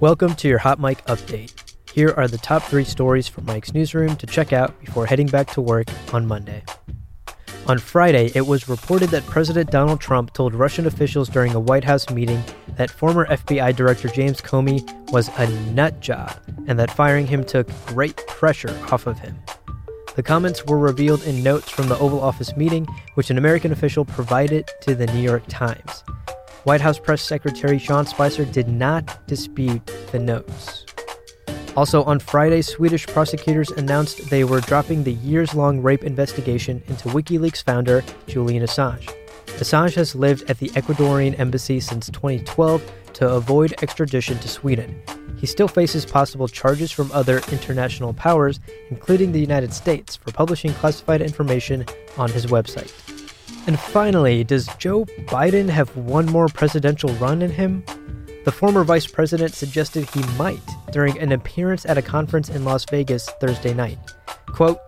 Welcome to your Hot Mic update. Here are the top three stories from Mic's newsroom to check out before heading back to work on Monday. On Friday, it was reported that President Donald Trump told Russian officials during a White House meeting that former FBI Director James Comey was a nut job and that firing him took great pressure off of him. The comments were revealed in notes from the Oval Office meeting, which an American official provided to the New York Times. White House Press Secretary Sean Spicer did not dispute the notes. Also, on Friday, Swedish prosecutors announced they were dropping the years long rape investigation into WikiLeaks founder Julian Assange. Assange has lived at the Ecuadorian embassy since 2012 to avoid extradition to Sweden. He still faces possible charges from other international powers, including the United States, for publishing classified information on his website. And finally, does Joe Biden have one more presidential run in him? The former vice president suggested he might during an appearance at a conference in Las Vegas Thursday night. Quote,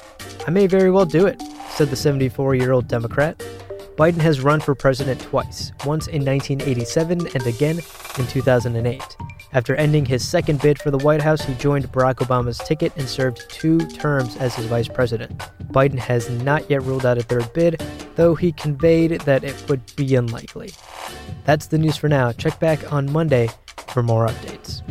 I may very well do it, said the 74 year old Democrat. Biden has run for president twice, once in 1987 and again in 2008. After ending his second bid for the White House, he joined Barack Obama's ticket and served two terms as his vice president. Biden has not yet ruled out a third bid, though he conveyed that it would be unlikely. That's the news for now. Check back on Monday for more updates.